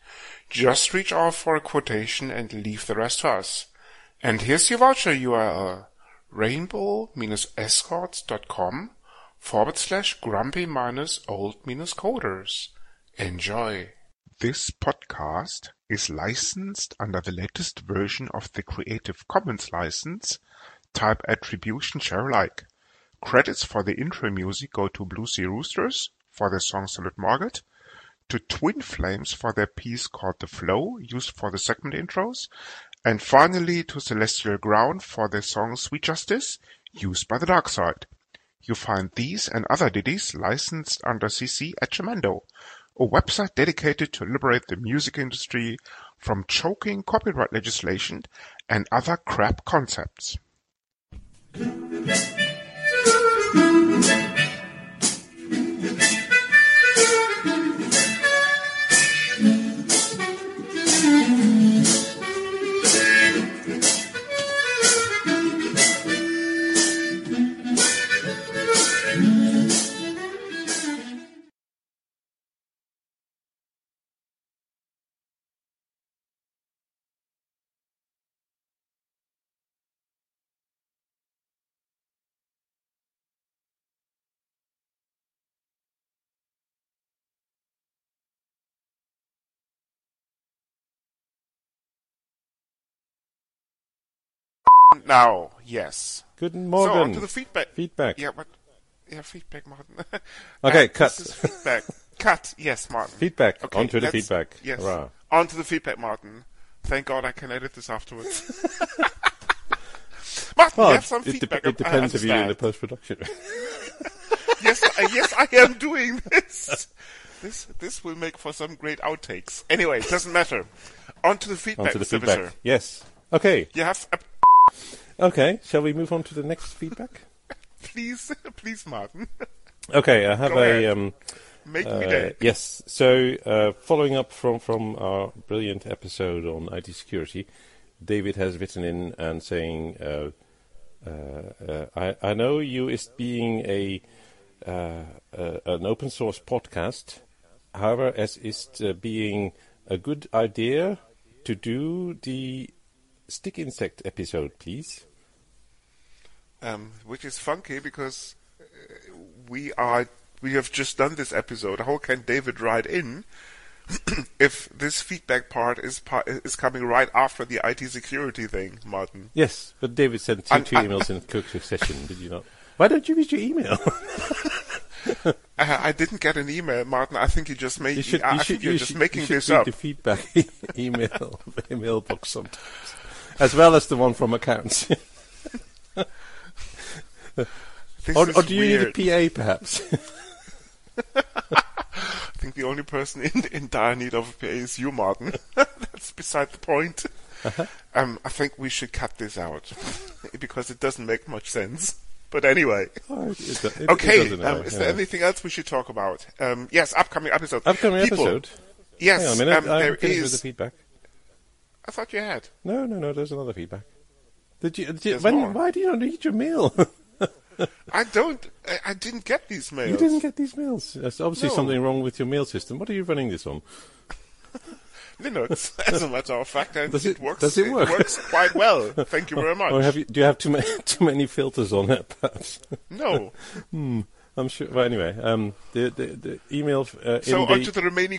Just reach out for a quotation and leave the rest to us. And here's your voucher URL rainbow-escorts.com forward slash grumpy minus old minus coders. Enjoy. This podcast is licensed under the latest version of the Creative Commons license, type attribution share alike. Credits for the intro music go to Blue Sea Roosters for the song Solid Market, to Twin Flames for their piece called The Flow, used for the segment intros, and finally to Celestial Ground for their song Sweet Justice, used by the Dark Side. You find these and other ditties licensed under CC at Jamendo, a website dedicated to liberate the music industry from choking copyright legislation and other crap concepts. Now, yes. Guten So, on to the feedback. feedback. Yeah, but yeah, feedback, Martin. *laughs* Okay, *laughs* Uh, cut. Feedback. cut. Yes, Martin. Feedback. Okay, On to the feedback. Yes. Hurrah. On to the feedback, Martin. Thank God I can edit this afterwards. *laughs* Martin, Well, you have some it, feedback. it depends if you're in the post production. yes, I, yes, I am doing this. This this will make for some great outtakes. Anyway, it doesn't matter. On to the feedback, On to the feedback. Yes. Okay. You have a, Okay. Shall we move on to the next feedback? *laughs* please, please, Martin, Okay. I have Go a ahead. um, make me Uh, day. yes. So, uh, following up from, from our brilliant episode on IT security, David has written in and saying, uh, uh, uh, I, I know you is being a uh, uh, an open source podcast. However, as is uh, being a good idea to do the stick insect episode, please. um, which is funky because uh, we are we have just done this episode. How can David write in *clears throat* if this feedback part is part, is coming right after the IT security thing, Martin? Yes, but David sent two, I'm- two emails in *laughs* quick succession. Did you not? Why don't you read your email? *laughs* Uh, I didn't get an email, Martin. I think you just made. You should. You I should. think you're You just should, making you should this read up. the feedback *laughs* email mailbox sometimes, as well as the one from accounts. *laughs* Or, or do you weird. need a PA, perhaps? *laughs* I think the only person in in dire need of a PA is you, Martin. *laughs* That's beside the point. Uh-huh. Um, I think we should cut this out because it doesn't make much sense. But anyway, Oh, it- it- it- it okay. um, is yeah. there anything else we should talk about? Um, yes, upcoming episode. Upcoming People, episode. Yes, Hang on a minute. um, I there with the feedback. I thought you had. No, no, no. There's another feedback. Did you? Did, There's when, more. why do you not eat your meal? I don't. I, I didn't get these mails. you didn't get these mails. There's obviously No. something wrong with your mail system. What are you running this on? *laughs* Linux, as a matter of fact, and Does it- works. does it work? works quite well. *laughs* Thank you very much. Or have you? Do you have too many *laughs* too many filters on it? Perhaps. no. hmm. I'm sure. Well, anyway, um, the the, the email uh, So in the, the remaining